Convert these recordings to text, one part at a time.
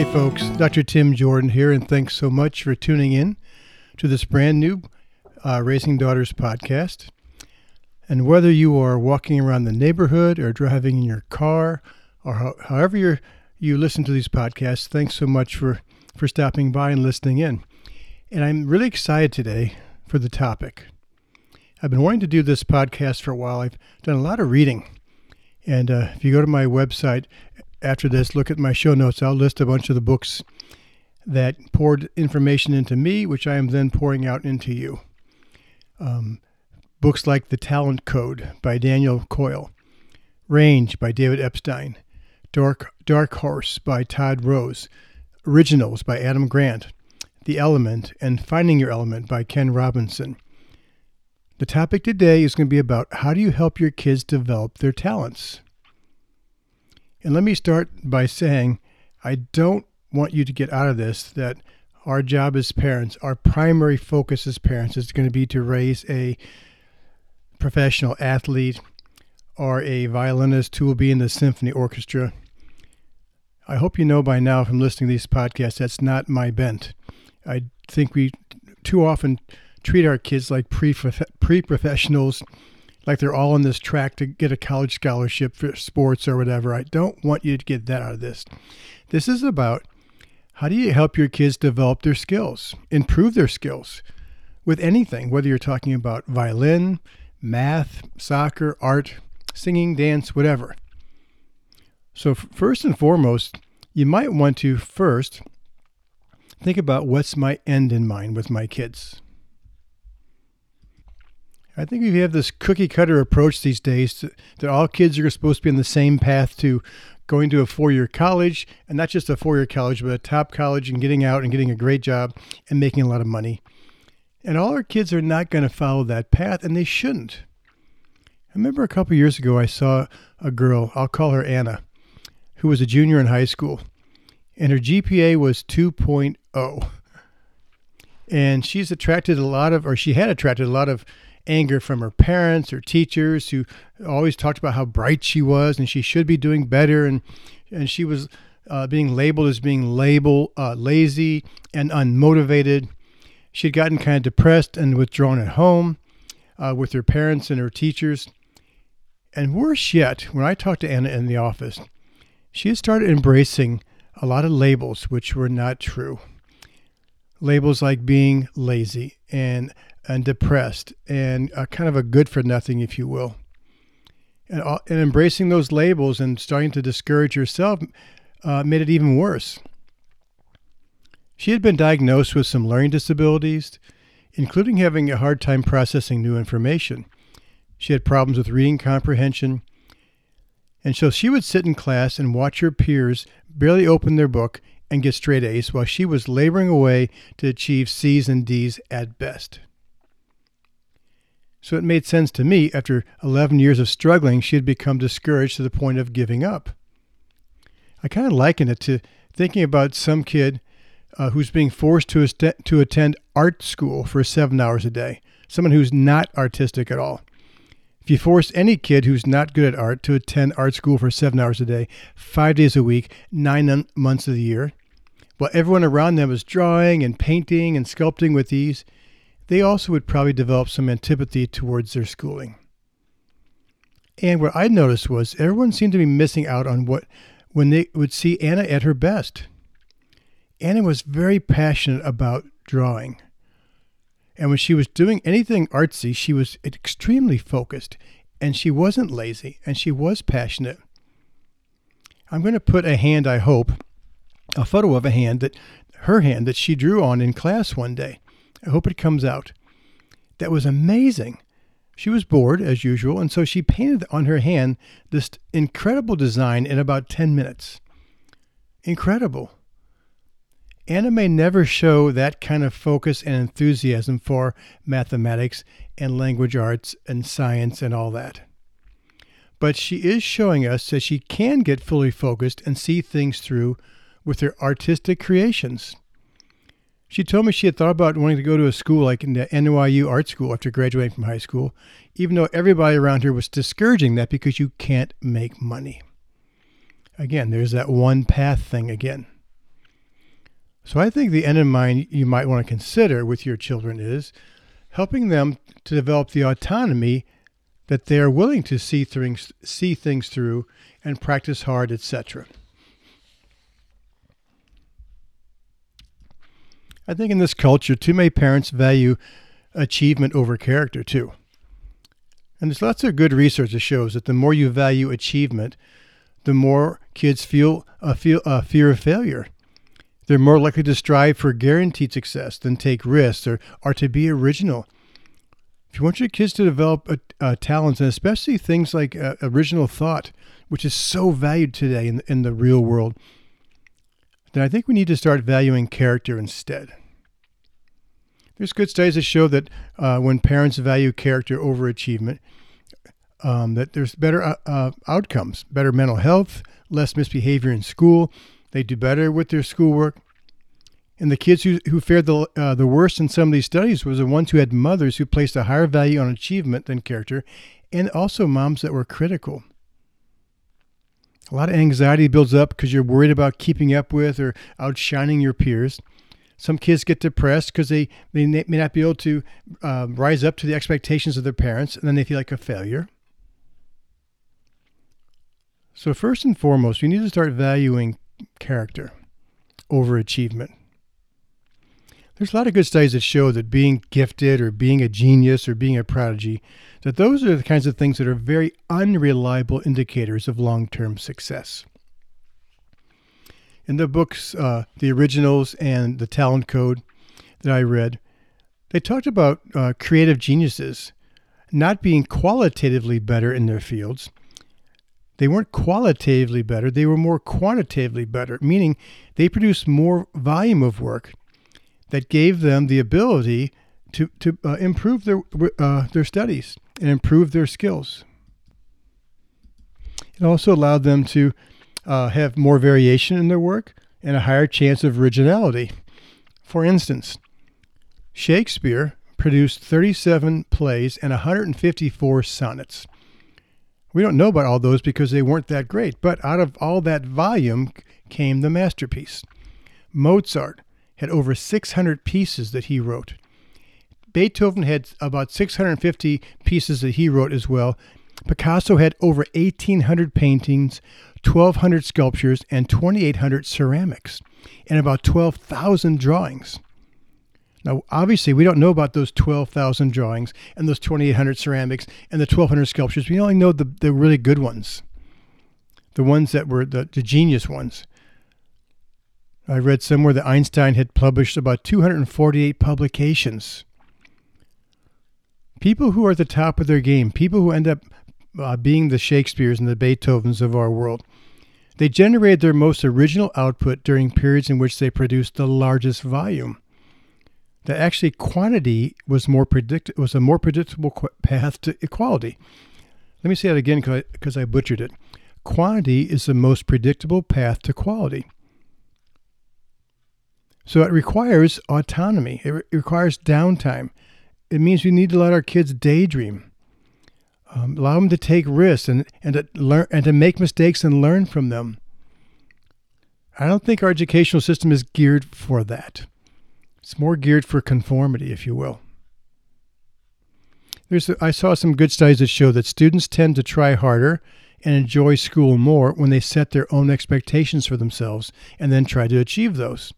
Hey, folks, Dr. Tim Jordan here, and thanks so much for tuning in to this brand new uh, Raising Daughters podcast. And whether you are walking around the neighborhood or driving in your car or ho- however you you listen to these podcasts, thanks so much for, for stopping by and listening in. And I'm really excited today for the topic. I've been wanting to do this podcast for a while. I've done a lot of reading. And uh, if you go to my website after this, look at my show notes, I'll list a bunch of the books that poured information into me, which I am then pouring out into you. Um, books like The Talent Code by Daniel Coyle, Range by David Epstein, Dark, Dark Horse by Todd Rose, Originals by Adam Grant, The Element, and Finding Your Element by Ken Robinson. The topic today is going to be about how do you help your kids develop their talents? And let me start by saying I don't want you to get out of this that our job as parents, our primary focus as parents is going to be to raise a professional athlete or a violinist who will be in the symphony orchestra. I hope you know by now from listening to these podcasts that's not my bent. I think we too often treat our kids like pre professionals, like they're all on this track to get a college scholarship for sports or whatever. I don't want you to get that out of this. This is about how do you help your kids develop their skills, improve their skills with anything, whether you're talking about violin, math, soccer, art, singing, dance, whatever. So, first and foremost, you might want to first think about what's my end in mind with my kids. I think we have this cookie cutter approach these days that all kids are supposed to be on the same path to going to a four year college, and not just a four year college, but a top college and getting out and getting a great job and making a lot of money. And all our kids are not going to follow that path, and they shouldn't. I remember a couple years ago, I saw a girl, I'll call her Anna, who was a junior in high school, and her GPA was 2.0. And she's attracted a lot of, or she had attracted a lot of anger from her parents or teachers who always talked about how bright she was and she should be doing better and and she was uh, being labeled as being label uh, lazy and unmotivated. She had gotten kind of depressed and withdrawn at home uh, with her parents and her teachers. And worse yet, when I talked to Anna in the office, she had started embracing a lot of labels which were not true. Labels like being lazy and and depressed and kind of a good for nothing, if you will. And, and embracing those labels and starting to discourage yourself uh, made it even worse. She had been diagnosed with some learning disabilities, including having a hard time processing new information. She had problems with reading comprehension. And so she would sit in class and watch her peers barely open their book and get straight A's while she was laboring away to achieve C's and D's at best. So it made sense to me after 11 years of struggling, she had become discouraged to the point of giving up. I kind of liken it to thinking about some kid uh, who's being forced to, to attend art school for seven hours a day, someone who's not artistic at all. If you force any kid who's not good at art to attend art school for seven hours a day, five days a week, nine months of the year, while everyone around them is drawing and painting and sculpting with ease, they also would probably develop some antipathy towards their schooling. And what I noticed was everyone seemed to be missing out on what when they would see Anna at her best. Anna was very passionate about drawing. And when she was doing anything artsy, she was extremely focused and she wasn't lazy and she was passionate. I'm going to put a hand, I hope, a photo of a hand that her hand that she drew on in class one day. I hope it comes out. That was amazing. She was bored, as usual, and so she painted on her hand this incredible design in about 10 minutes. Incredible. Anna may never show that kind of focus and enthusiasm for mathematics and language arts and science and all that. But she is showing us that she can get fully focused and see things through with her artistic creations. She told me she had thought about wanting to go to a school like the NYU Art School after graduating from high school, even though everybody around her was discouraging that because you can't make money. Again, there's that one path thing again. So I think the end in mind you might want to consider with your children is helping them to develop the autonomy that they are willing to see things see things through and practice hard, etc. I think in this culture, too many parents value achievement over character too. And there's lots of good research that shows that the more you value achievement, the more kids feel a, feel a fear of failure. They're more likely to strive for guaranteed success than take risks or, or to be original. If you want your kids to develop talents, and especially things like uh, original thought, which is so valued today in, in the real world, then I think we need to start valuing character instead. There's good studies that show that uh, when parents value character over achievement, um, that there's better uh, uh, outcomes, better mental health, less misbehavior in school. They do better with their schoolwork. And the kids who, who fared the, uh, the worst in some of these studies was the ones who had mothers who placed a higher value on achievement than character, and also moms that were critical. A lot of anxiety builds up because you're worried about keeping up with or outshining your peers. Some kids get depressed because they, they may not be able to uh, rise up to the expectations of their parents, and then they feel like a failure. So, first and foremost, we need to start valuing character over achievement. There's a lot of good studies that show that being gifted or being a genius or being a prodigy, that those are the kinds of things that are very unreliable indicators of long term success in the books, uh, the originals and the Talent Code that I read, they talked about uh, creative geniuses not being qualitatively better in their fields. They weren't qualitatively better, they were more quantitatively better, meaning they produced more volume of work that gave them the ability to, to uh, improve their, uh, their studies and improve their skills. It also allowed them to uh, have more variation in their work and a higher chance of originality. For instance, Shakespeare produced 37 plays and 154 sonnets. We don't know about all those because they weren't that great, but out of all that volume came the masterpiece. Mozart had over 600 pieces that he wrote. Beethoven had about 650 pieces that he wrote as well. Picasso had over 1,800 paintings, 1,200 sculptures, and 2,800 ceramics, and about 12,000 drawings. Now, obviously, we don't know about those 12,000 drawings and those 2,800 ceramics and the 1,200 sculptures. We only know the, the really good ones, the ones that were the, the genius ones. I read somewhere that Einstein had published about 248 publications. People who are at the top of their game, people who end up uh, being the Shakespeares and the Beethovens of our world. They generated their most original output during periods in which they produced the largest volume. That actually quantity was more predict was a more predictable qu- path to equality. Let me say that again because I, I butchered it. Quantity is the most predictable path to quality. So it requires autonomy. It, re- it requires downtime. It means we need to let our kids daydream um, allow them to take risks and, and to learn and to make mistakes and learn from them. I don't think our educational system is geared for that. It's more geared for conformity, if you will. There's, I saw some good studies that show that students tend to try harder and enjoy school more when they set their own expectations for themselves and then try to achieve those.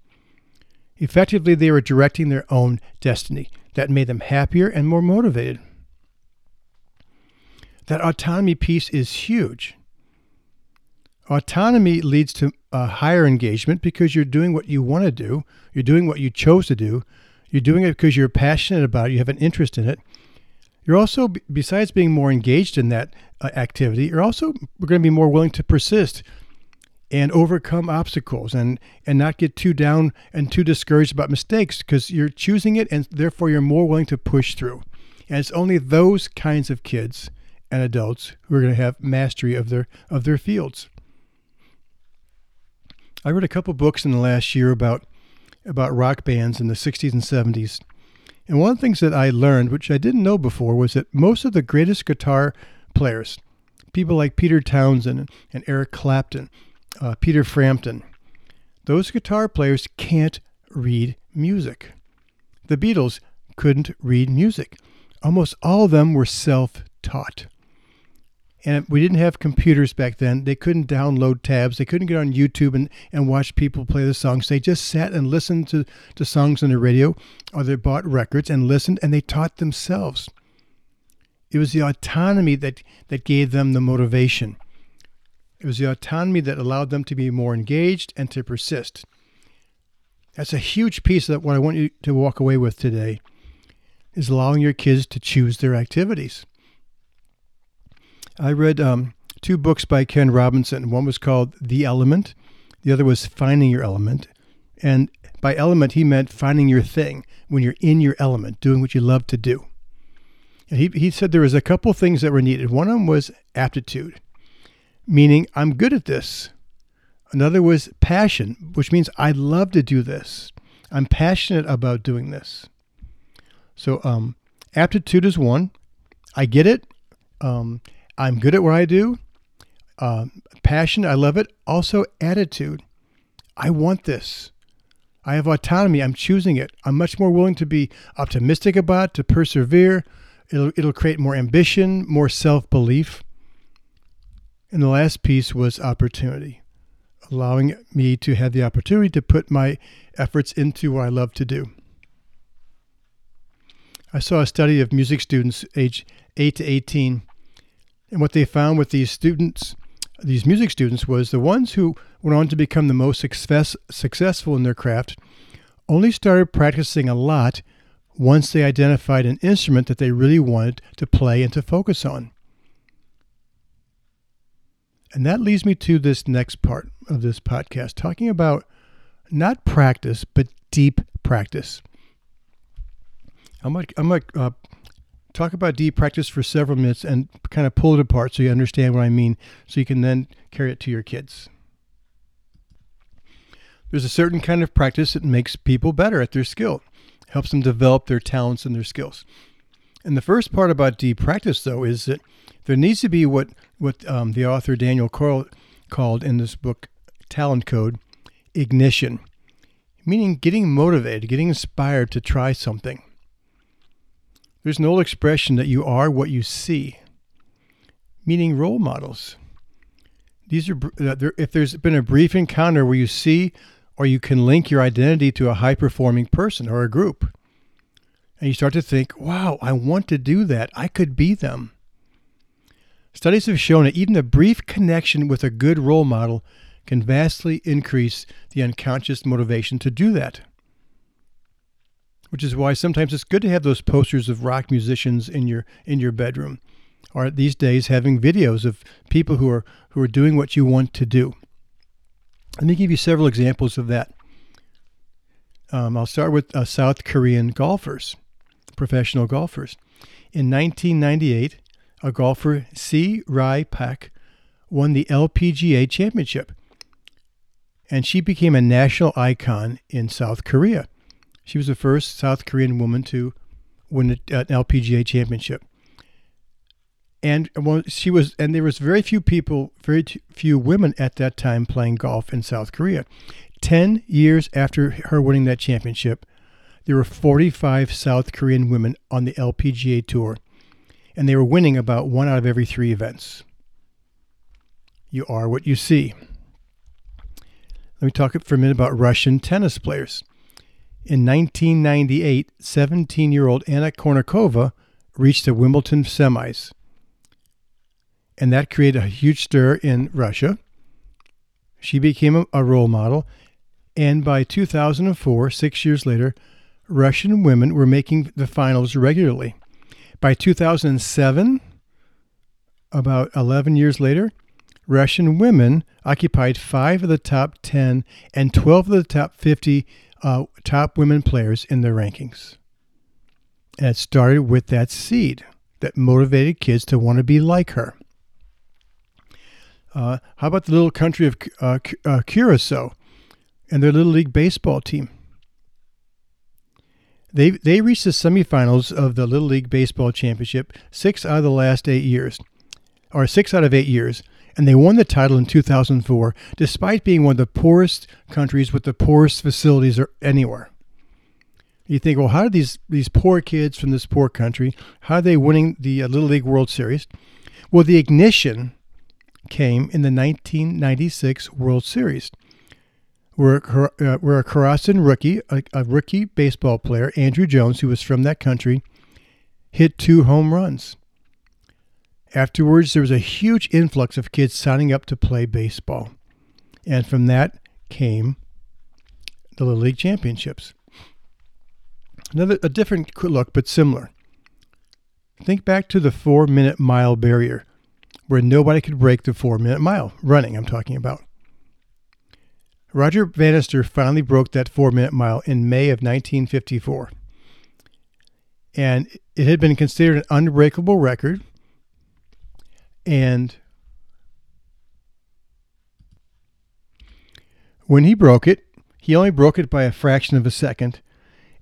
Effectively, they were directing their own destiny. That made them happier and more motivated. That autonomy piece is huge. Autonomy leads to a higher engagement because you're doing what you want to do, you're doing what you chose to do, you're doing it because you're passionate about it, you have an interest in it. You're also, besides being more engaged in that uh, activity, you're also going to be more willing to persist and overcome obstacles and, and not get too down and too discouraged about mistakes because you're choosing it and therefore you're more willing to push through. And it's only those kinds of kids and adults who are going to have mastery of their of their fields. I read a couple books in the last year about about rock bands in the 60s and 70s. And one of the things that I learned, which I didn't know before, was that most of the greatest guitar players, people like Peter Townshend and Eric Clapton, uh, Peter Frampton, those guitar players can't read music. The Beatles couldn't read music. Almost all of them were self taught. And we didn't have computers back then. They couldn't download tabs. They couldn't get on YouTube and, and watch people play the songs. They just sat and listened to, to songs on the radio or they bought records and listened and they taught themselves. It was the autonomy that, that gave them the motivation. It was the autonomy that allowed them to be more engaged and to persist. That's a huge piece of what I want you to walk away with today is allowing your kids to choose their activities. I read um, two books by Ken Robinson. One was called The Element, the other was Finding Your Element. And by element, he meant finding your thing when you're in your element, doing what you love to do. And he, he said there was a couple things that were needed. One of them was aptitude, meaning I'm good at this. Another was passion, which means I love to do this. I'm passionate about doing this. So um, aptitude is one. I get it. Um, I'm good at what I do. Uh, passion, I love it. Also, attitude. I want this. I have autonomy. I'm choosing it. I'm much more willing to be optimistic about, to persevere. It'll, it'll create more ambition, more self belief. And the last piece was opportunity, allowing me to have the opportunity to put my efforts into what I love to do. I saw a study of music students age 8 to 18 and what they found with these students, these music students, was the ones who went on to become the most success, successful in their craft only started practicing a lot once they identified an instrument that they really wanted to play and to focus on. And that leads me to this next part of this podcast, talking about not practice, but deep practice. I'm going to uh, talk about deep practice for several minutes and kind of pull it apart so you understand what I mean, so you can then carry it to your kids. There's a certain kind of practice that makes people better at their skill, helps them develop their talents and their skills. And the first part about deep practice, though, is that there needs to be what what um, the author Daniel Coyle called in this book, Talent Code, ignition, meaning getting motivated, getting inspired to try something. There's an old expression that you are what you see, meaning role models. These are uh, if there's been a brief encounter where you see or you can link your identity to a high performing person or a group. And you start to think, wow, I want to do that. I could be them. Studies have shown that even a brief connection with a good role model can vastly increase the unconscious motivation to do that which is why sometimes it's good to have those posters of rock musicians in your in your bedroom or these days having videos of people who are who are doing what you want to do. Let me give you several examples of that. Um, i'll start with uh, south korean golfers professional golfers. In 1998 a golfer Se Ri Pak won the lpga championship and she became a national icon in south korea she was the first South Korean woman to win an LPGA championship. And she was, and there was very few people, very few women at that time playing golf in South Korea. Ten years after her winning that championship, there were 45 South Korean women on the LPGA tour, and they were winning about one out of every three events. You are what you see. Let me talk for a minute about Russian tennis players. In 1998, 17 year old Anna Kournikova reached the Wimbledon semis. And that created a huge stir in Russia. She became a, role model. And by 2004, six years later, Russian women were making the finals regularly. By 2007, about 11 years later, Russian women occupied five of the top 10 and 12 of the top 50 uh, top women players in their rankings. And it started with that seed that motivated kids to want to be like her. Uh, how about the little country of uh, uh, Curacao and their little league baseball team? They they reached the semifinals of the little league baseball championship six out of the last eight years, or six out of eight years, and they won the title in 2004, despite being one of the poorest countries with the poorest facilities anywhere. You think, well, how did these these poor kids from this poor country, how are they winning the uh, Little League World Series? Well, the ignition came in the 1996 World Series, where, uh, where a Carasan rookie, a, a rookie baseball player, Andruw Jones, who was from that country, hit two home runs. Afterwards, there was a huge influx of kids signing up to play baseball. And from that came the Little League Championships. Another a different look, but similar. Think back to the four minute mile barrier, where nobody could break the four minute mile, running, I'm talking about. Roger Bannister finally broke that four minute mile in May of 1954. And it had been considered an unbreakable record and when he broke it, he only broke it by a fraction of a second.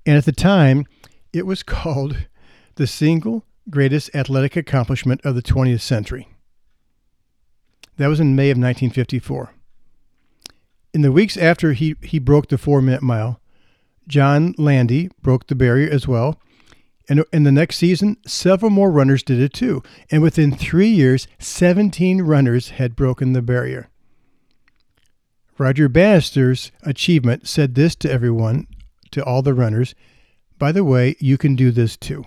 And at the time, it was called the single greatest athletic accomplishment of the 20th century. That was in May of 1954. In the weeks after he, he broke the four minute mile, John Landy broke the barrier as well, and in the next season, several more runners did it too. And within three years, 17 runners had broken the barrier. Roger Bannister's achievement said this to everyone, to all the runners by the way, you can do this too.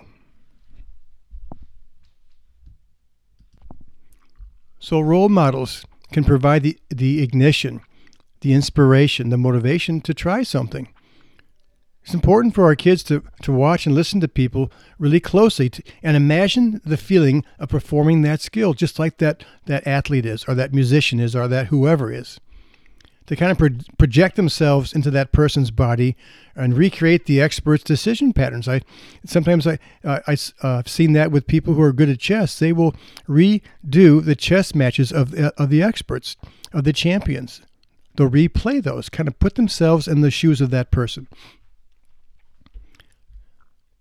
So, role models can provide the, the ignition, the inspiration, the motivation to try something. It's important for our kids to, to watch and listen to people really closely to, and imagine the feeling of performing that skill, just like that, that athlete is, or that musician is, or that whoever is. To kind of pro- project themselves into that person's body and recreate the expert's decision patterns. I sometimes I uh, I, uh, I've seen that with people who are good at chess. They will redo the chess matches of uh, of the experts, of the champions. They'll replay those, kind of put themselves in the shoes of that person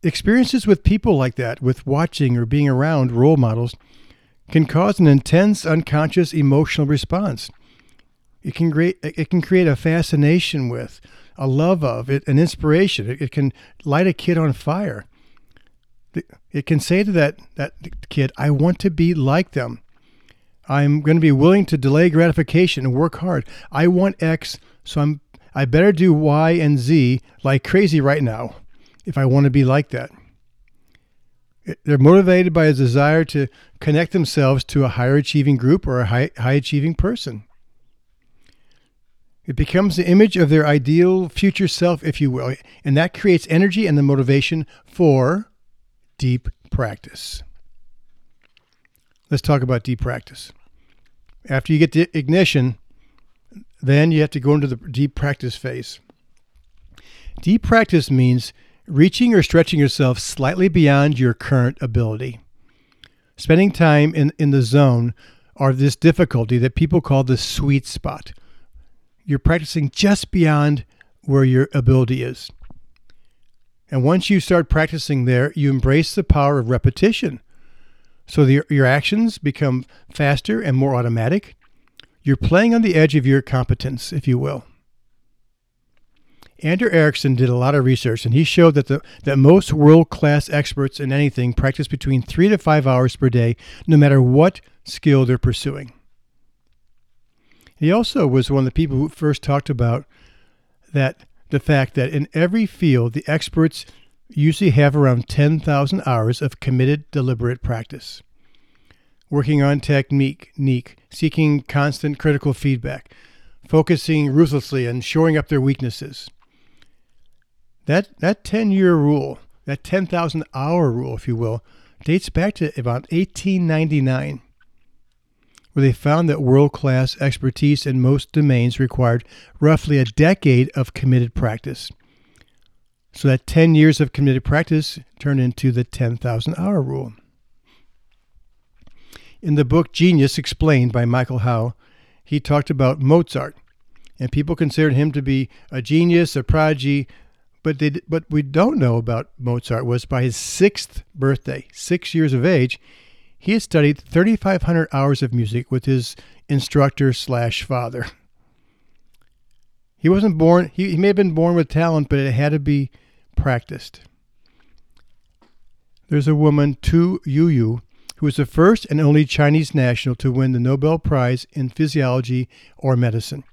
experiences with people like that, with watching or being around role models, can cause an intense unconscious emotional response. It can create it can create a fascination with, a love of, it, an inspiration. It, it can light a kid on fire. It can say to that that kid, "I want to be like them. I'm going to be willing to delay gratification and work hard. I want X, so I'm I better do Y and Z like crazy right now." If I want to be like that. They're motivated by a desire to connect themselves to a higher achieving group or a high, high achieving person. It becomes the image of their ideal future self, if you will, and that creates energy and the motivation for deep practice. Let's talk about deep practice. After you get the ignition, then you have to go into the deep practice phase. Deep practice means reaching or stretching yourself slightly beyond your current ability. Spending time in, in the zone or this difficulty that people call the sweet spot. You're practicing just beyond where your ability is. And once you start practicing there, you embrace the power of repetition. So the, your actions become faster and more automatic. You're playing on the edge of your competence, if you will. Andrew Ericsson did a lot of research, and he showed that the, that most world class experts in anything practice between three to five hours per day, no matter what skill they're pursuing. He also was one of the people who first talked about that the fact that in every field, the experts usually have around 10,000 hours of committed, deliberate practice. Working on technique, seeking constant critical feedback, focusing ruthlessly and shoring up their weaknesses. That that 10 year rule, that 10,000 hour rule, if you will, dates back to about 1899, where they found that world class expertise in most domains required roughly a decade of committed practice. So that 10 years of committed practice turned into the 10,000 hour rule. In the book Genius Explained by Michael Howe, he talked about Mozart, and people considered him to be a genius, a prodigy, but they, what we don't know about Mozart was by his sixth birthday, six years of age, he had studied 3,500 hours of music with his instructor slash father. He wasn't born, he, he may have been born with talent, but it had to be practiced. There's a woman, Tu Youyou, who was the first and only Chinese national to win the Nobel Prize in Physiology or Medicine.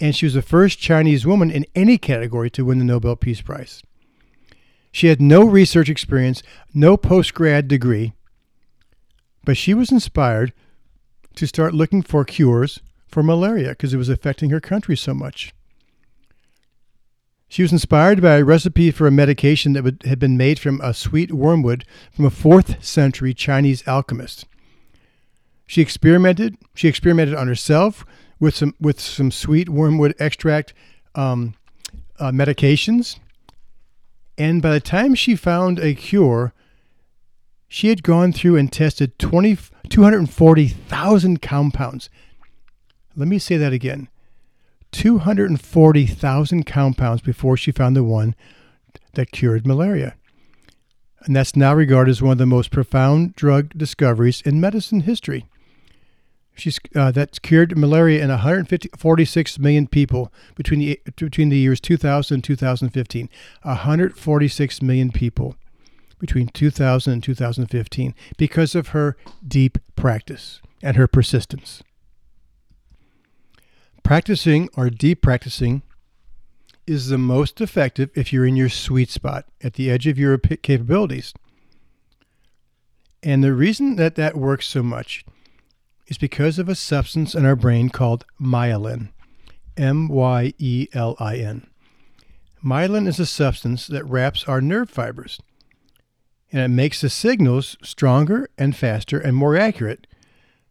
And she was the first Chinese woman in any category to win the Nobel Peace Prize. She had no research experience, no post grad degree, but she was inspired to start looking for cures for malaria because it was affecting her country so much. She was inspired by a recipe for a medication that would, had been made from a sweet wormwood from a 4th century Chinese alchemist. She experimented. She experimented on herself with some with some sweet wormwood extract um, uh, medications, and by the time she found a cure, she had gone through and tested 20, 240,000 compounds. Let me say that again 240,000 compounds before she found the one that cured malaria. And that's now regarded as one of the most profound drug discoveries in medicine history. She's uh, that's cured malaria in 146 million people between the between the years 2000 and 2015. 146 million people between 2000 and 2015 because of her deep practice and her persistence. Practicing or deep practicing is the most effective if you're in your sweet spot at the edge of your capabilities. And the reason that that works so much is because of a substance in our brain called myelin. M Y E L I N. Myelin is a substance that wraps our nerve fibers, and it makes the signals stronger and faster and more accurate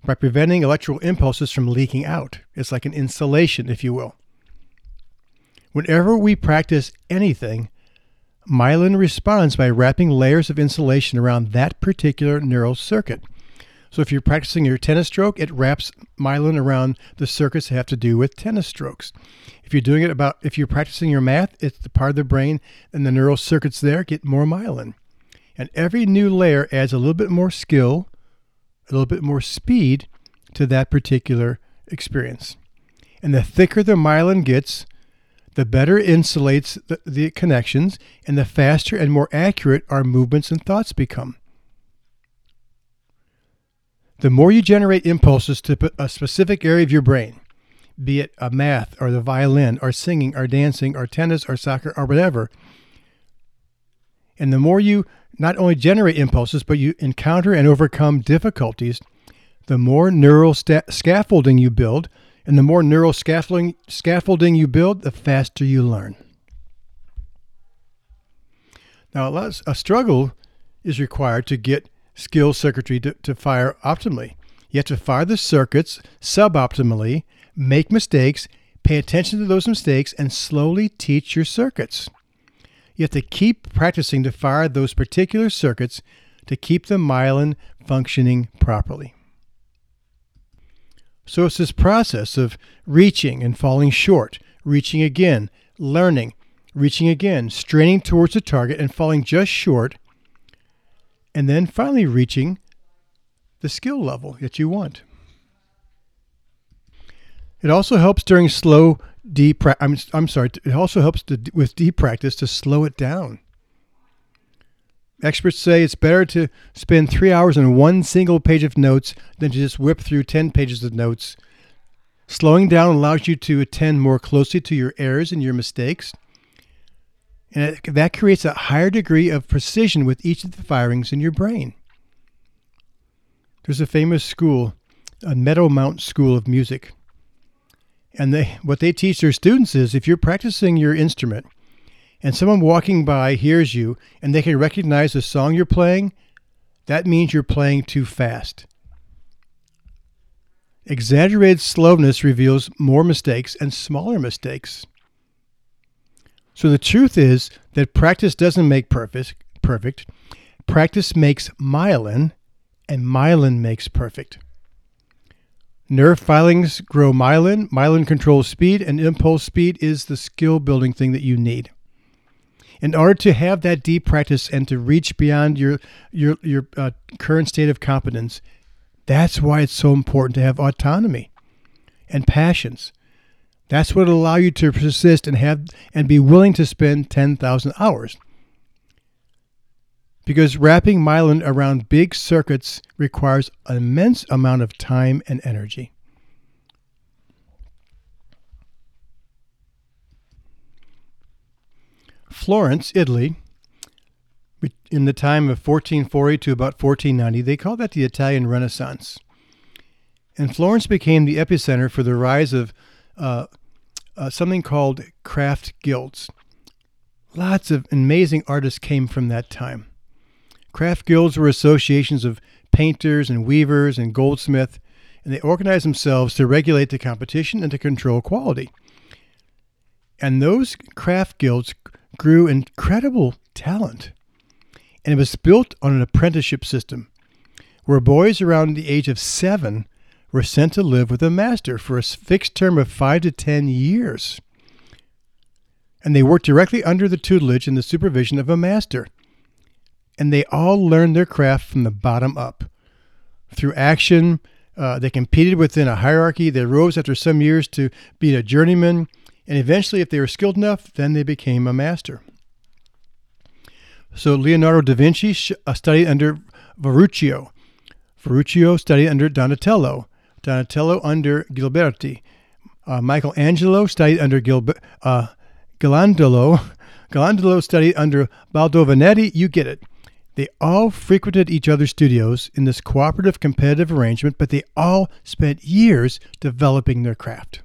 by preventing electrical impulses from leaking out. It's like an insulation, if you will. Whenever we practice anything, myelin responds by wrapping layers of insulation around that particular neural circuit. So if you're practicing your tennis stroke, it wraps myelin around the circuits that have to do with tennis strokes. If you're doing it about if you're practicing your math, it's the part of the brain and the neural circuits there get more myelin. And every new layer adds a little bit more skill a little bit more speed to that particular experience. And the thicker the myelin gets, the better insulates the, the connections, and the faster and more accurate our movements and thoughts become. The more you generate impulses to a specific area of your brain, be it a math or the violin or singing or dancing or tennis or soccer or whatever, and the more you not only generate impulses, but you encounter and overcome difficulties, the more neural sta- scaffolding you build, and the more neural scaffolding, scaffolding you build, the faster you learn. Now, a, a struggle is required to get skill circuitry to, to fire optimally. You have to fire the circuits suboptimally, make mistakes, pay attention to those mistakes, and slowly teach your circuits. You have to keep practicing to fire those particular circuits to keep the myelin functioning properly. So it's this process of reaching and falling short, reaching again, learning, reaching again, straining towards the target and falling just short, and then finally reaching the skill level that you want. It also helps during slow deep. I'm I'm sorry. It also helps to, with deep practice to slow it down. Experts say it's better to spend three hours on one single page of notes than to just whip through 10 pages of notes. Slowing down allows you to attend more closely to your errors and your mistakes. And it, that creates a higher degree of precision with each of the firings in your brain. There's a famous school, a Meadowmount School of Music. And they, what they teach their students is if you're practicing your instrument and someone walking by hears you and they can recognize the song you're playing, that means you're playing too fast. Exaggerated slowness reveals more mistakes and smaller mistakes. So the truth is that practice doesn't make perfect, perfect. Practice makes myelin and myelin makes perfect. Nerve filings grow myelin. Myelin controls speed, and impulse speed is the skill building thing that you need. In order to have that deep practice and to reach beyond your your your uh, current state of competence, that's why it's so important to have autonomy. and passions. That's what will allow you to persist and have and be willing to spend 10,000 hours. Because wrapping myelin around big circuits requires an immense amount of time and energy. Florence, Italy, in the time of 1440 to about 1490, they called that the Italian Renaissance. And Florence became the epicenter for the rise of uh, uh, something called craft guilds. Lots of amazing artists came from that time. Craft guilds were associations of painters and weavers and goldsmiths, and they organized themselves to regulate the competition and to control quality. And those craft guilds grew incredible talent. And it was built on an apprenticeship system where boys around the age of seven were sent to live with a master for a fixed term of five to ten years. And they worked directly under the tutelage and the supervision of a master. And they all learned their craft from the bottom up. Through action, uh, they competed within a hierarchy. They rose after some years to be a journeyman and eventually, if they were skilled enough, then they became a master. So Leonardo da Vinci uh, studied under Verrocchio. Verrocchio studied under Donatello. Donatello under Ghiberti. Uh, Michelangelo studied under Gilbe- uh, Ghirlandaio. Ghirlandaio studied under Baldovinetti. You get it. They all frequented each other's studios in this cooperative competitive arrangement, but they all spent years developing their craft.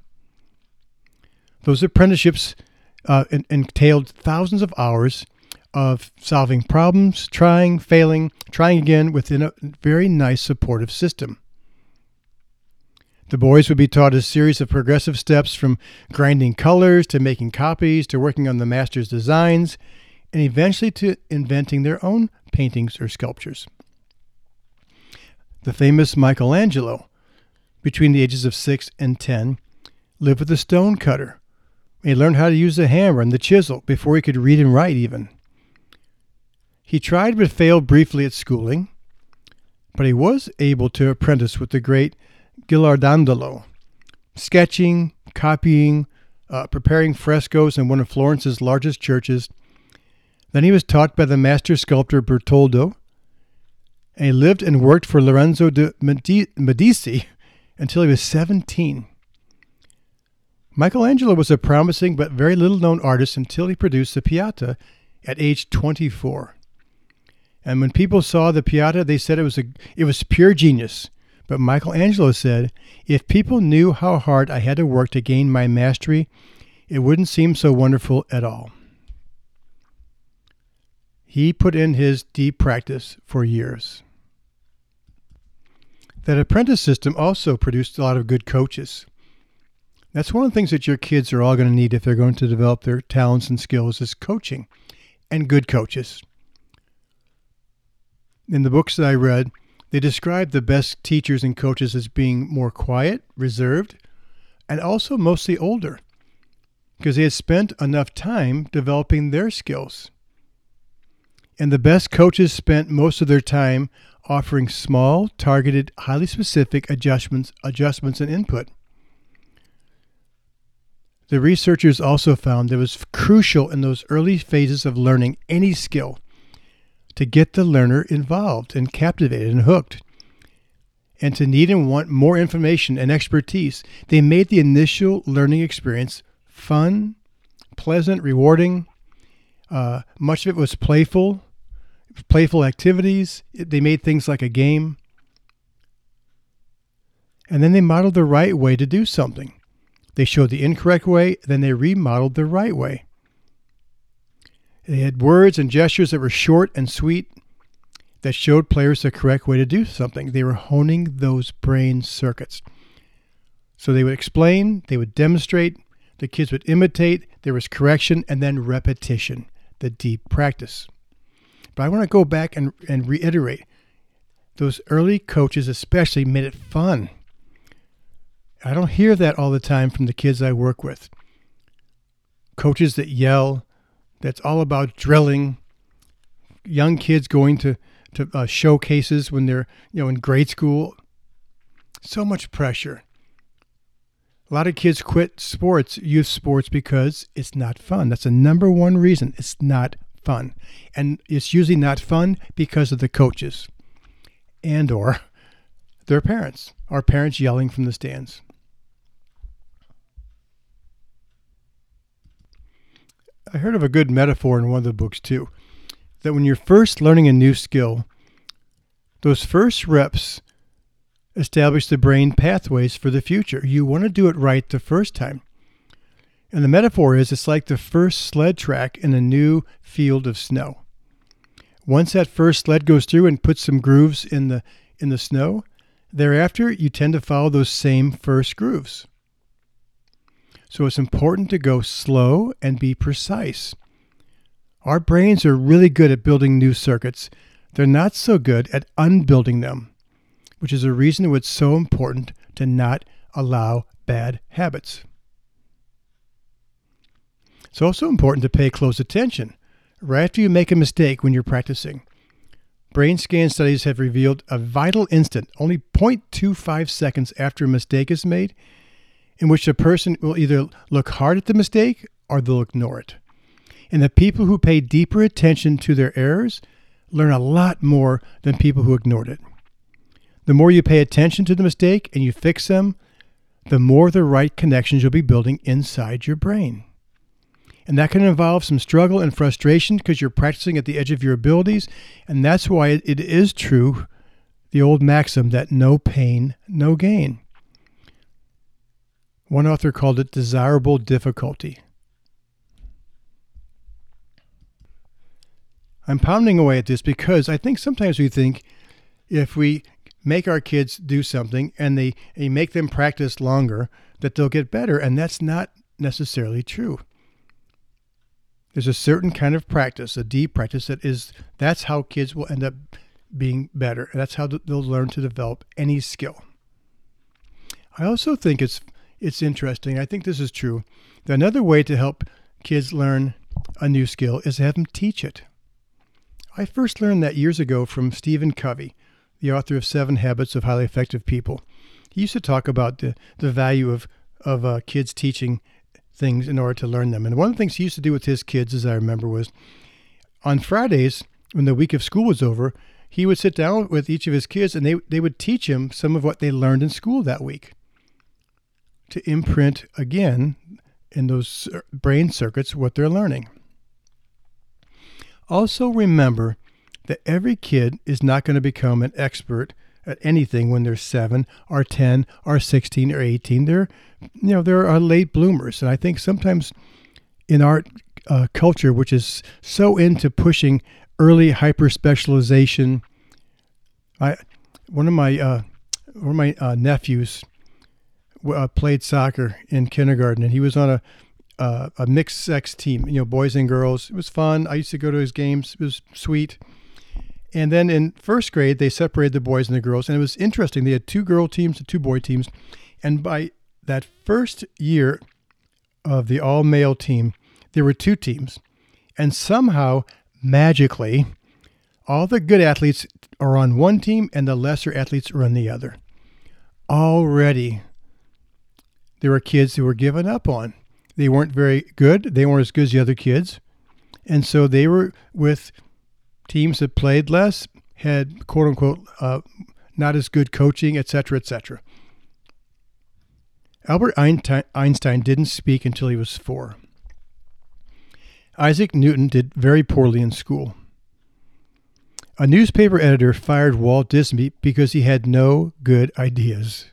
Those apprenticeships uh, entailed thousands of hours of solving problems, trying, failing, trying again within a very nice supportive system. The boys would be taught a series of progressive steps from grinding colors to making copies to working on the master's designs and eventually to inventing their own paintings or sculptures. The famous Michelangelo, between the ages of 6 and 10, lived with a stone cutter he learned how to use the hammer and the chisel before he could read and write, even. He tried but failed briefly at schooling, but he was able to apprentice with the great Ghirlandaio, sketching, copying, uh, preparing frescoes in one of Florence's largest churches. Then he was taught by the master sculptor Bertoldo, and he lived and worked for Lorenzo de Medici until he was 17. Michelangelo was a promising but very little known artist until he produced the Pieta at age 24. And when people saw the Pieta, they said it was a it was pure genius. But Michelangelo said, if people knew how hard I had to work to gain my mastery, it wouldn't seem so wonderful at all. He put in his deep practice for years. That apprentice system also produced a lot of good coaches. That's one of the things that your kids are all going to need if they're going to develop their talents and skills is coaching and good coaches. In the books that I read, they describe the best teachers and coaches as being more quiet, reserved, and also mostly older because they had spent enough time developing their skills. And the best coaches spent most of their time offering small, targeted, highly specific adjustments, adjustments and input. The researchers also found that it was crucial in those early phases of learning any skill to get the learner involved and captivated and hooked. And to need and want more information and expertise, they made the initial learning experience fun, pleasant, rewarding. Uh, much of it was playful, playful activities. They made things like a game. And then they modeled the right way to do something. They showed the incorrect way, then they remodeled the right way. They had words and gestures that were short and sweet that showed players the correct way to do something. They were honing those brain circuits. So they would explain, they would demonstrate, the kids would imitate, there was correction, and then repetition, the deep practice. But I want to go back and, and reiterate those early coaches, especially, made it fun. I don't hear that all the time from the kids I work with. Coaches that yell, that's all about drilling. Young kids going to to uh, showcases when they're you know in grade school. So much pressure. A lot of kids quit sports, youth sports, because it's not fun. That's the number one reason. It's not fun. And it's usually not fun because of the coaches and or their parents. Our parents yelling from the stands. I heard of a good metaphor in one of the books too that when you're first learning a new skill, those first reps establish the brain pathways for the future. You want to do it right the first time. And the metaphor is it's like the first sled track in a new field of snow. Once that first sled goes through and puts some grooves in the in the snow, thereafter you tend to follow those same first grooves. So it's important to go slow and be precise. Our brains are really good at building new circuits. They're not so good at unbuilding them, which is a reason why it's so important to not allow bad habits. It's also important to pay close attention right after you make a mistake when you're practicing. Brain scan studies have revealed a vital instant, only 0.25 seconds after a mistake is made, in which a person will either look hard at the mistake or they'll ignore it. And the people who pay deeper attention to their errors learn a lot more than people who ignored it. The more you pay attention to the mistake and you fix them, the more the right connections you'll be building inside your brain. And that can involve some struggle and frustration because you're practicing at the edge of your abilities. And that's why it is true, the old maxim that no pain, no gain. One author called it desirable difficulty. I'm pounding away at this because I think sometimes we think if we make our kids do something and they, make them practice longer, that they'll get better. And that's not necessarily true. There's a certain kind of practice, a deep practice that is that's how kids will end up being better. And that's how they'll learn to develop any skill. I also think it's it's interesting. I think this is true. Another way to help kids learn a new skill is to have them teach it. I first learned that years ago from Stephen Covey, the author of Seven Habits of Highly Effective People. He used to talk about the, the value of, of uh, kids teaching things in order to learn them. And one of the things he used to do with his kids, as I remember, was on Fridays, when the week of school was over, he would sit down with each of his kids and they, they would teach him some of what they learned in school that week to imprint again in those brain circuits what they're learning. Also, remember that every kid is not going to become an expert at anything when they're seven or 10 or 16 or 18. They're, you know, there are late bloomers. And I think sometimes in our uh, culture, which is so into pushing early hyper specialization, I, one of my, uh, one of my uh, nephews uh, played soccer in kindergarten, and he was on a uh, a mixed sex team, you know, boys and girls. It was fun. I used to go to his games. It was sweet. And then in first grade, they separated the boys and the girls, and it was interesting. They had two girl teams and two boy teams, and by that first year of the all male team, there were two teams, and somehow magically, all the good athletes are on one team and the lesser athletes are on the other. Already, there were kids who were given up on. They weren't very good. They weren't as good as the other kids. And so they were with teams that played less, had quote unquote uh, not as good coaching, etc., etc. Albert Einstein didn't speak until he was four. Isaac Newton did very poorly in school. A newspaper editor fired Walt Disney because he had no good ideas.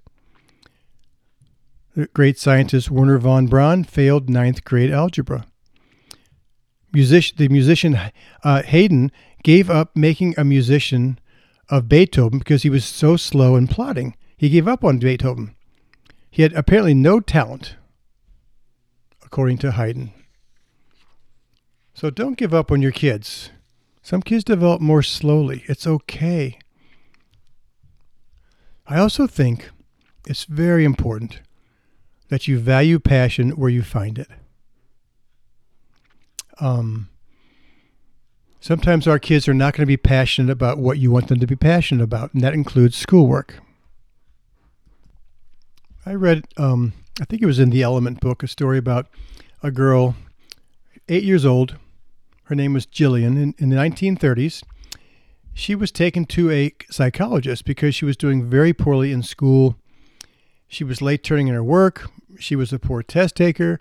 The great scientist Wernher von Braun failed ninth grade algebra. Music, the musician uh, Haydn gave up making a musician of Beethoven because he was so slow in plotting. He gave up on Beethoven. He had apparently no talent, according to Haydn. So don't give up on your kids. Some kids develop more slowly. It's okay. I also think it's very important that you value passion where you find it. Um, sometimes our kids are not going to be passionate about what you want them to be passionate about, and that includes schoolwork. I read um, I think it was in the Element book, a story about a girl, eight years old. Her name was Jillian. In, in the 1930s, she was taken to a psychologist because she was doing very poorly in school. She was late turning in her work. She was a poor test taker.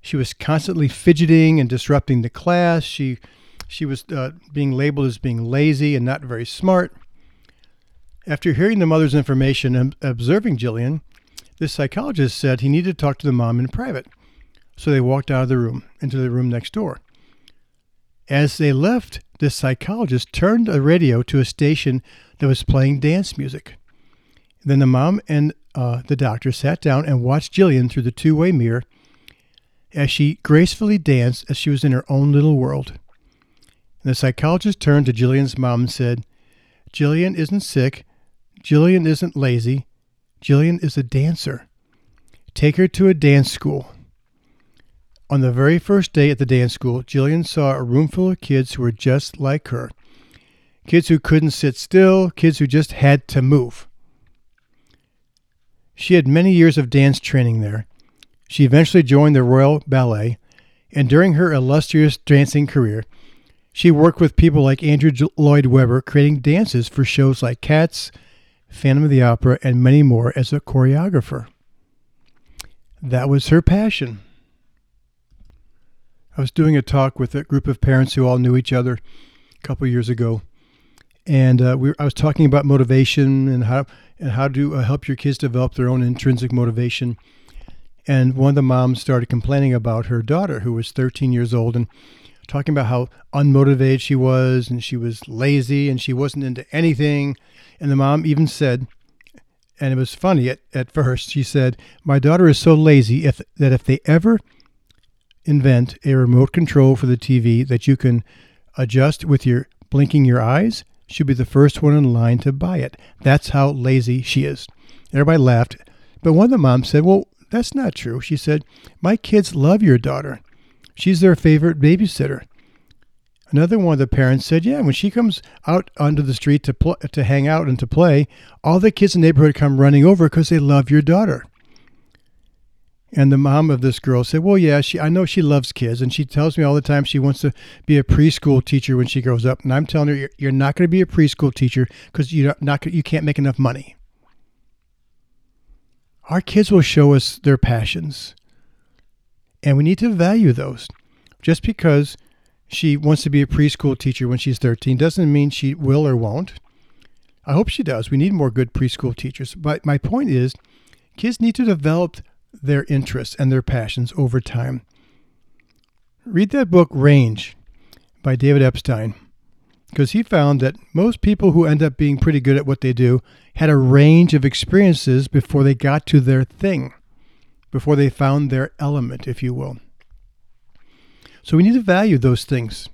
She was constantly fidgeting and disrupting the class. She she was uh, being labeled as being lazy and not very smart. After hearing the mother's information and observing Jillian, this psychologist said he needed to talk to the mom in private. So they walked out of the room into the room next door. As they left, this psychologist turned the radio to a station that was playing dance music. Then the mom and uh, the doctor sat down and watched Jillian through the two way mirror as she gracefully danced as she was in her own little world. And the psychologist turned to Jillian's mom and said, Jillian isn't sick. Jillian isn't lazy. Jillian is a dancer. Take her to a dance school. On the very first day at the dance school, Jillian saw a room full of kids who were just like her. Kids who couldn't sit still, kids who just had to move. She had many years of dance training there. She eventually joined the Royal Ballet, and during her illustrious dancing career, she worked with people like Andrew Lloyd Webber, creating dances for shows like Cats, Phantom of the Opera, and many more as a choreographer. That was her passion. I was doing a talk with a group of parents who all knew each other a couple years ago, and uh, we, I was talking about motivation and how and how to uh, help your kids develop their own intrinsic motivation. And one of the moms started complaining about her daughter, who was 13 years old, and talking about how unmotivated she was, and she was lazy, and she wasn't into anything. And the mom even said, and it was funny at, at first, she said, My daughter is so lazy if, that if they ever invent a remote control for the TV that you can adjust with your blinking your eyes, she'll be the first one in line to buy it. That's how lazy she is. Everybody laughed. But one of the moms said, Well, that's not true. She said, My kids love your daughter. She's their favorite babysitter. Another one of the parents said, "Yeah, when she comes out onto the street to pl- to hang out and to play, all the kids in the neighborhood come running over because they love your daughter." And the mom of this girl said, "Well, yeah, she I know she loves kids, and she tells me all the time she wants to be a preschool teacher when she grows up. And I'm telling her, you're, you're not going to be a preschool teacher because you're not you can't make enough money." Our kids will show us their passions, and we need to value those. Just because she wants to be a preschool teacher when she's 13 doesn't mean she will or won't. I hope she does. We need more good preschool teachers. But my point is, kids need to develop their interests and their passions over time. Read that book, Range, by David Epstein, because he found that most people who end up being pretty good at what they do had a range of experiences before they got to their thing, before they found their element, if you will. So we need to value those things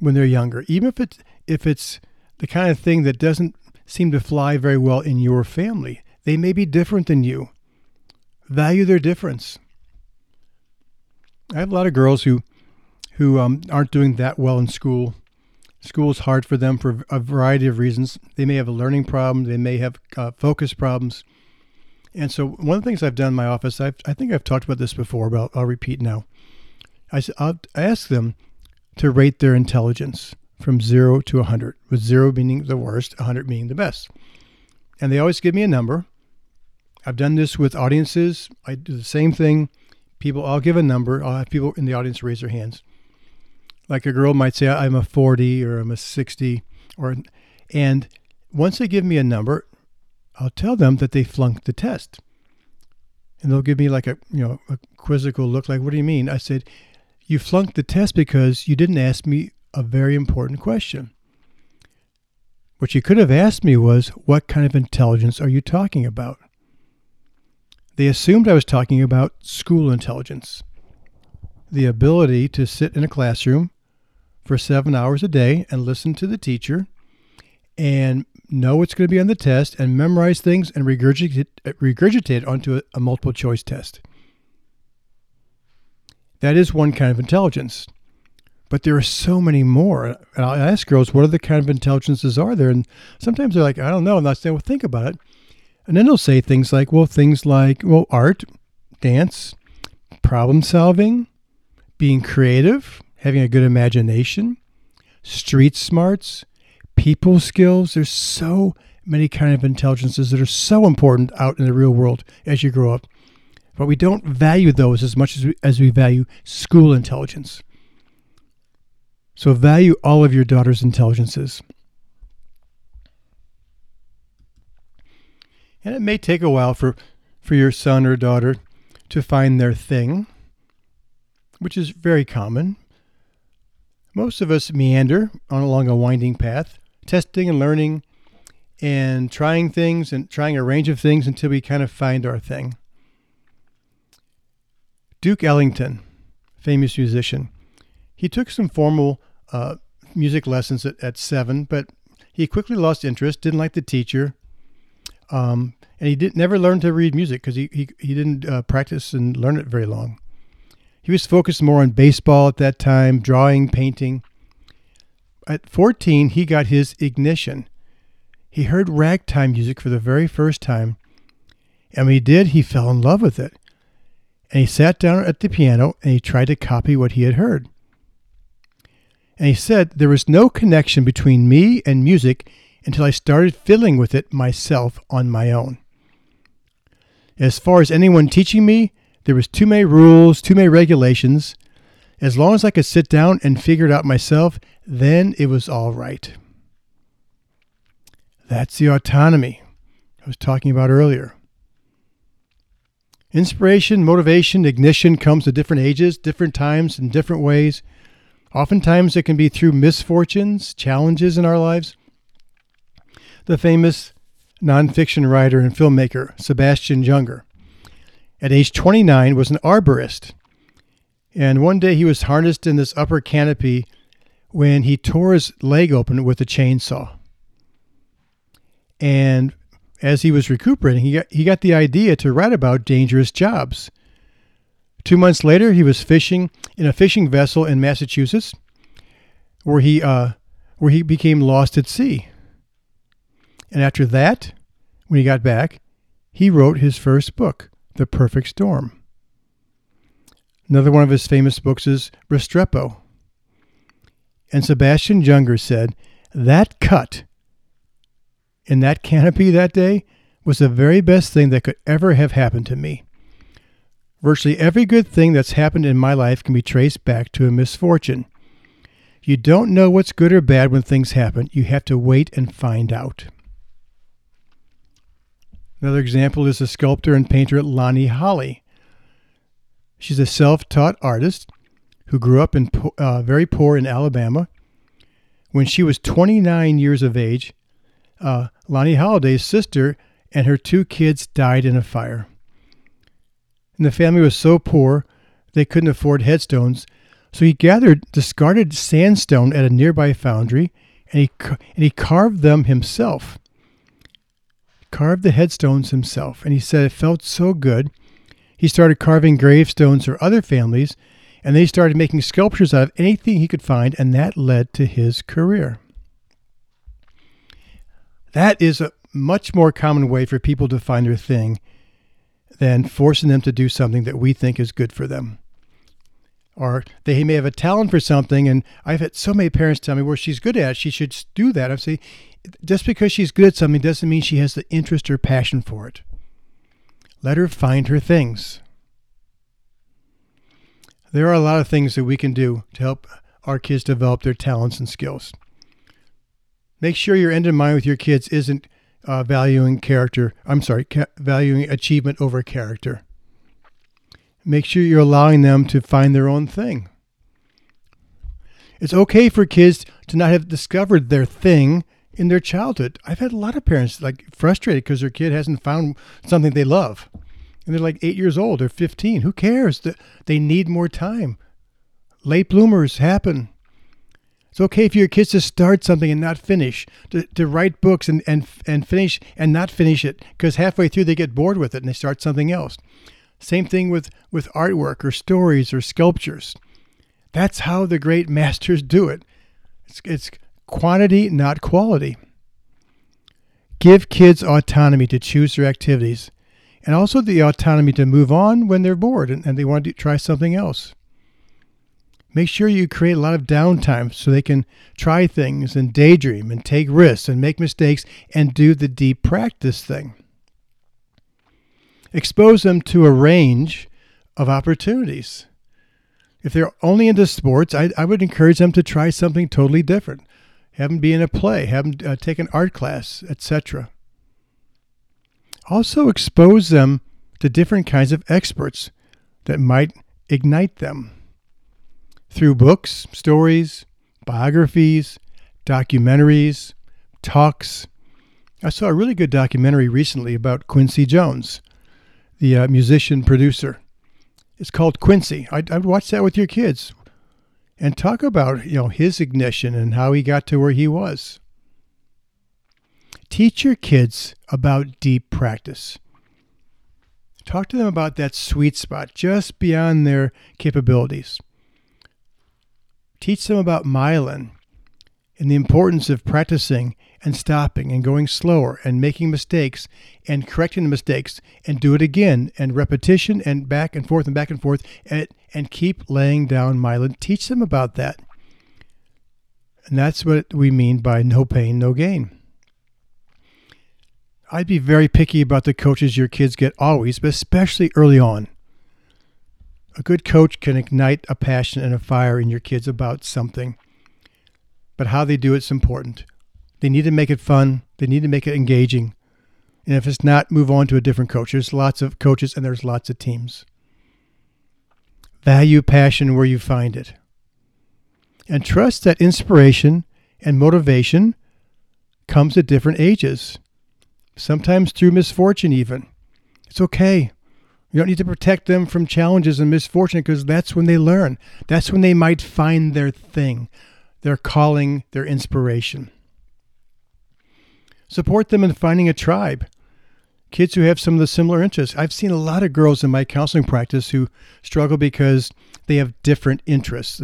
when they're younger, even if it's if it's the kind of thing that doesn't seem to fly very well in your family. They may be different than you. Value their difference. I have a lot of girls who who um, aren't doing that well in school. School is hard for them for a variety of reasons. They may have a learning problem. They may have uh, focus problems. And so, one of the things I've done in my office, I've, I think I've talked about this before, but I'll, I'll repeat now. I, I'll ask them to rate their intelligence from zero to 100, with zero meaning the worst, 100 meaning the best. And they always give me a number. I've done this with audiences. I do the same thing. People, I'll give a number. I'll have people in the audience raise their hands. Like a girl might say, I'm a 40 or I'm a 60. or And once they give me a number, I'll tell them that they flunked the test. And they'll give me like a, you know, a quizzical look like, what do you mean? I said, you flunked the test because you didn't ask me a very important question. What you could have asked me was, What kind of intelligence are you talking about? They assumed I was talking about school intelligence the ability to sit in a classroom for seven hours a day and listen to the teacher and know what's going to be on the test and memorize things and regurgitate, regurgitate onto a, a multiple choice test. That is one kind of intelligence. But there are so many more. And I ask girls, what other kind of intelligences are there? And sometimes they're like, I don't know. And I say, well, think about it. And then they'll say things like, well, things like, well, art, dance, problem solving, being creative, having a good imagination, street smarts, people skills. There's so many kind of intelligences that are so important out in the real world as you grow up. But we don't value those as much as we, as we value school intelligence. So value all of your daughter's intelligences. And it may take a while for, for your son or daughter to find their thing, which is very common. Most of us meander on along a winding path, testing and learning and trying things and trying a range of things until we kind of find our thing. Duke Ellington, famous musician, he took some formal uh, music lessons at, at seven, but he quickly lost interest, didn't like the teacher, um, and he did never learn to read music because he, he, he didn't uh, practice and learn it very long. He was focused more on baseball at that time, drawing, painting. At 14, he got his ignition. He heard ragtime music for the very first time, and when he did, he fell in love with it. And he sat down at the piano and he tried to copy what he had heard. And he said, There was no connection between me and music until I started fiddling with it myself on my own. As far as anyone teaching me, there was too many rules, too many regulations. As long as I could sit down and figure it out myself, then it was all right. That's the autonomy I was talking about earlier. Inspiration, motivation, ignition comes at different ages, different times, in different ways. Oftentimes, it can be through misfortunes, challenges in our lives. The famous nonfiction writer and filmmaker Sebastian Junger, at age 29, was an arborist. And one day he was harnessed in this upper canopy when he tore his leg open with a chainsaw. And as he was recuperating, he got, he got the idea to write about dangerous jobs. Two months later, he was fishing in a fishing vessel in Massachusetts, where he uh, where he became lost at sea. And after that, when he got back, he wrote his first book, The Perfect Storm. Another one of his famous books is Restrepo. And Sebastian Junger said, That cut in that canopy that day was the very best thing that could ever have happened to me. Virtually every good thing that's happened in my life can be traced back to a misfortune. You don't know what's good or bad when things happen. You have to wait and find out. Another example is the sculptor and painter Lonnie Holley. She's a self taught artist who grew up in uh, very poor in Alabama. When she was 29 years of age, uh, Lonnie Holley's sister and her two kids died in a fire and the family was so poor they couldn't afford headstones. So he gathered discarded sandstone at a nearby foundry and he, and he carved them himself. Carved the headstones himself. And he said it felt so good. He started carving gravestones for other families and they started making sculptures out of anything he could find, and that led to his career. That is a much more common way for people to find their thing than forcing them to do something that we think is good for them. Or they may have a talent for something, and I've had so many parents tell me, well, she's good at it, she should do that. I'm saying, just because she's good at something doesn't mean she has the interest or passion for it. Let her find her things. There are a lot of things that we can do to help our kids develop their talents and skills. Make sure your end in mind with your kids isn't uh, valuing character. I'm sorry, ca- valuing achievement over character. Make sure you're allowing them to find their own thing. It's okay for kids to not have discovered their thing in their childhood. I've had a lot of parents like frustrated because their kid hasn't found something they love. And they're like eight years old or 15. Who cares? They need more time. Late bloomers happen. It's okay for your kids to start something and not finish, to, to write books and, and, and finish and not finish it because halfway through they get bored with it and they start something else. Same thing with, with artwork or stories or sculptures. That's how the great masters do it. It's, it's quantity, not quality. Give kids autonomy to choose their activities and also the autonomy to move on when they're bored and, and they want to try something else. Make sure you create a lot of downtime so they can try things and daydream and take risks and make mistakes and do the deep practice thing. Expose them to a range of opportunities. If they're only into sports, I, I would encourage them to try something totally different. Have them be in a play, have them uh, take an art class, etc. Also, expose them to different kinds of experts that might ignite them through books, stories, biographies, documentaries, talks. I saw a really good documentary recently about Quincy Jones, the uh, musician producer. It's called Quincy. I'd, I'd watch that with your kids and talk about you know his ignition and how he got to where he was. Teach your kids about deep practice. Talk to them about that sweet spot just beyond their capabilities. Teach them about myelin and the importance of practicing and stopping and going slower and making mistakes and correcting the mistakes and do it again and repetition and back and forth and back and forth and, and keep laying down myelin. Teach them about that. And that's what we mean by no pain, no gain. I'd be very picky about the coaches your kids get always, but especially early on. A good coach can ignite a passion and a fire in your kids about something, but how they do it's important. They need to make it fun, they need to make it engaging. And if it's not, move on to a different coach. There's lots of coaches and there's lots of teams. Value passion where you find it. And trust that inspiration and motivation comes at different ages sometimes through misfortune, even. It's okay. You don't need to protect them from challenges and misfortune because that's when they learn. That's when they might find their thing, their calling, their inspiration. Support them in finding a tribe. Kids who have some of the similar interests. I've seen a lot of girls in my counseling practice who struggle because they have different interests.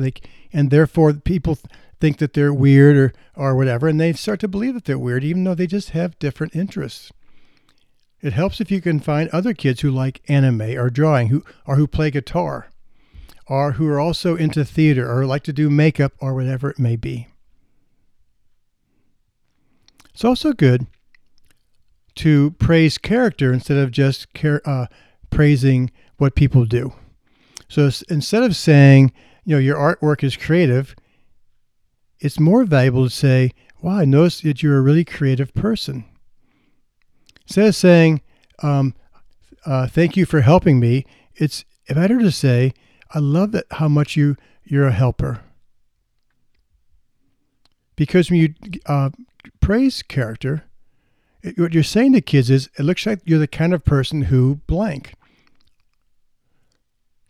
And therefore, people think that they're weird or, or whatever, and they start to believe that they're weird, even though they just have different interests. It helps if you can find other kids who like anime or drawing, who or who play guitar, or who are also into theater or like to do makeup or whatever it may be. It's also good to praise character instead of just uh, praising what people do. So instead of saying, you know, your artwork is creative, it's more valuable to say, wow, I noticed that you're a really creative person. Instead of saying, um, uh, thank you for helping me, it's better to say, I love that how much you, you're a helper. Because when you uh, praise character, what you're saying to kids is, it looks like you're the kind of person who blank.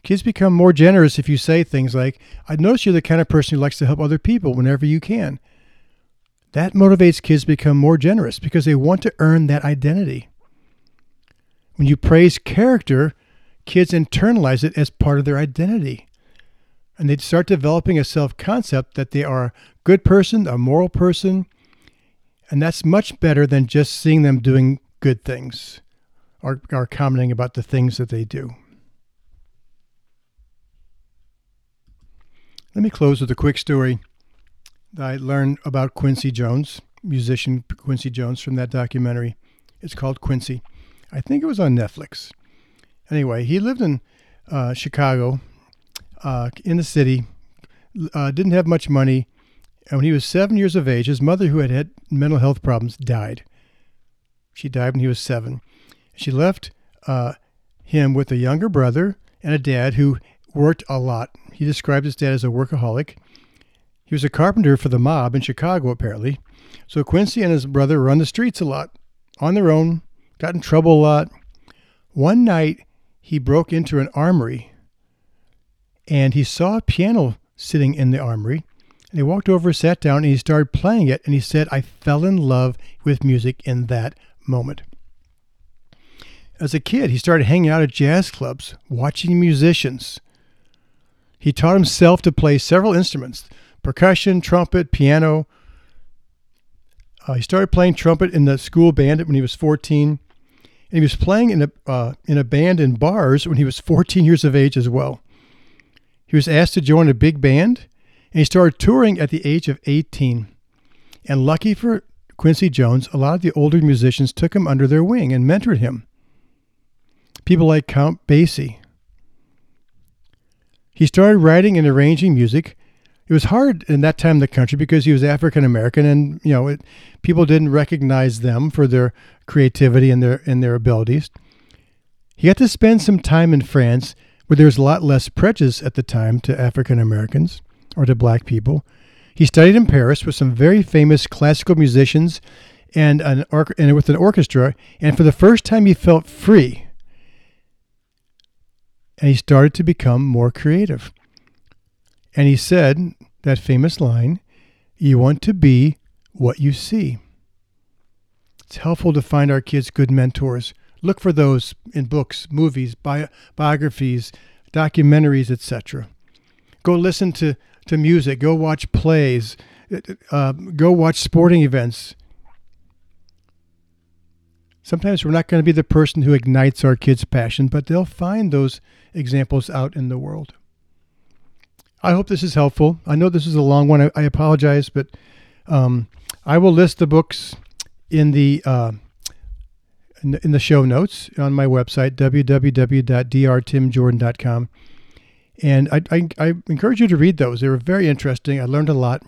Kids become more generous if you say things like, I notice you're the kind of person who likes to help other people whenever you can. That motivates kids to become more generous because they want to earn that identity. When you praise character, kids internalize it as part of their identity. And they start developing a self concept that they are a good person, a moral person. And that's much better than just seeing them doing good things or, or commenting about the things that they do. Let me close with a quick story that I learned about Quincy Jones, musician Quincy Jones, from that documentary. It's called Quincy. I think it was on Netflix. Anyway, he lived in uh, Chicago, uh, in the city, uh, didn't have much money. And when he was seven years of age, his mother, who had had mental health problems, died. She died when he was seven. She left uh, him with a younger brother and a dad who worked a lot. He described his dad as a workaholic. He was a carpenter for the mob in Chicago, apparently. So Quincy and his brother were on the streets a lot, on their own, got in trouble a lot. One night, he broke into an armory and he saw a piano sitting in the armory. And he walked over, sat down, and he started playing it. And he said, I fell in love with music in that moment. As a kid, he started hanging out at jazz clubs, watching musicians, he taught himself to play several instruments percussion, trumpet, piano. Uh, he started playing trumpet in the school band when he was 14, and he was playing in a uh, in a band in bars when he was 14 years of age as well. He was asked to join a big band, and he started touring at the age of 18. And lucky for Quincy Jones, a lot of the older musicians took him under their wing and mentored him. People like Count Basie. He started writing and arranging music. It was hard in that time in the country because he was African American, and you know it, people didn't recognize them for their creativity and their and their abilities. He got to spend some time in France where there was a lot less prejudice at the time to African Americans or to black people. He studied in Paris with some very famous classical musicians and an or- and with an orchestra, and for the first time he felt free. And he started to become more creative. And he said that famous line, you want to be what you see. It's helpful to find our kids good mentors Look for those in books, movies, bi- biographies, documentaries, etc. Go listen to, to music. Go watch plays. Uh, go watch sporting events. Sometimes we're not going to be the person who ignites our kids' passion, but they'll find those examples out in the world. I hope this is helpful. I know this is a long one. I, I apologize, but um, I will list the books in the uh, in the, in the show notes on my website, www.drtimjordan.com. And I, I, I encourage you to read those. They were very interesting. I learned a lot.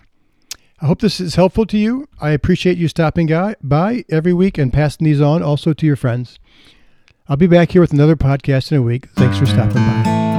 I hope this is helpful to you. I appreciate you stopping by every week and passing these on also to your friends. I'll be back here with another podcast in a week. Thanks for stopping by.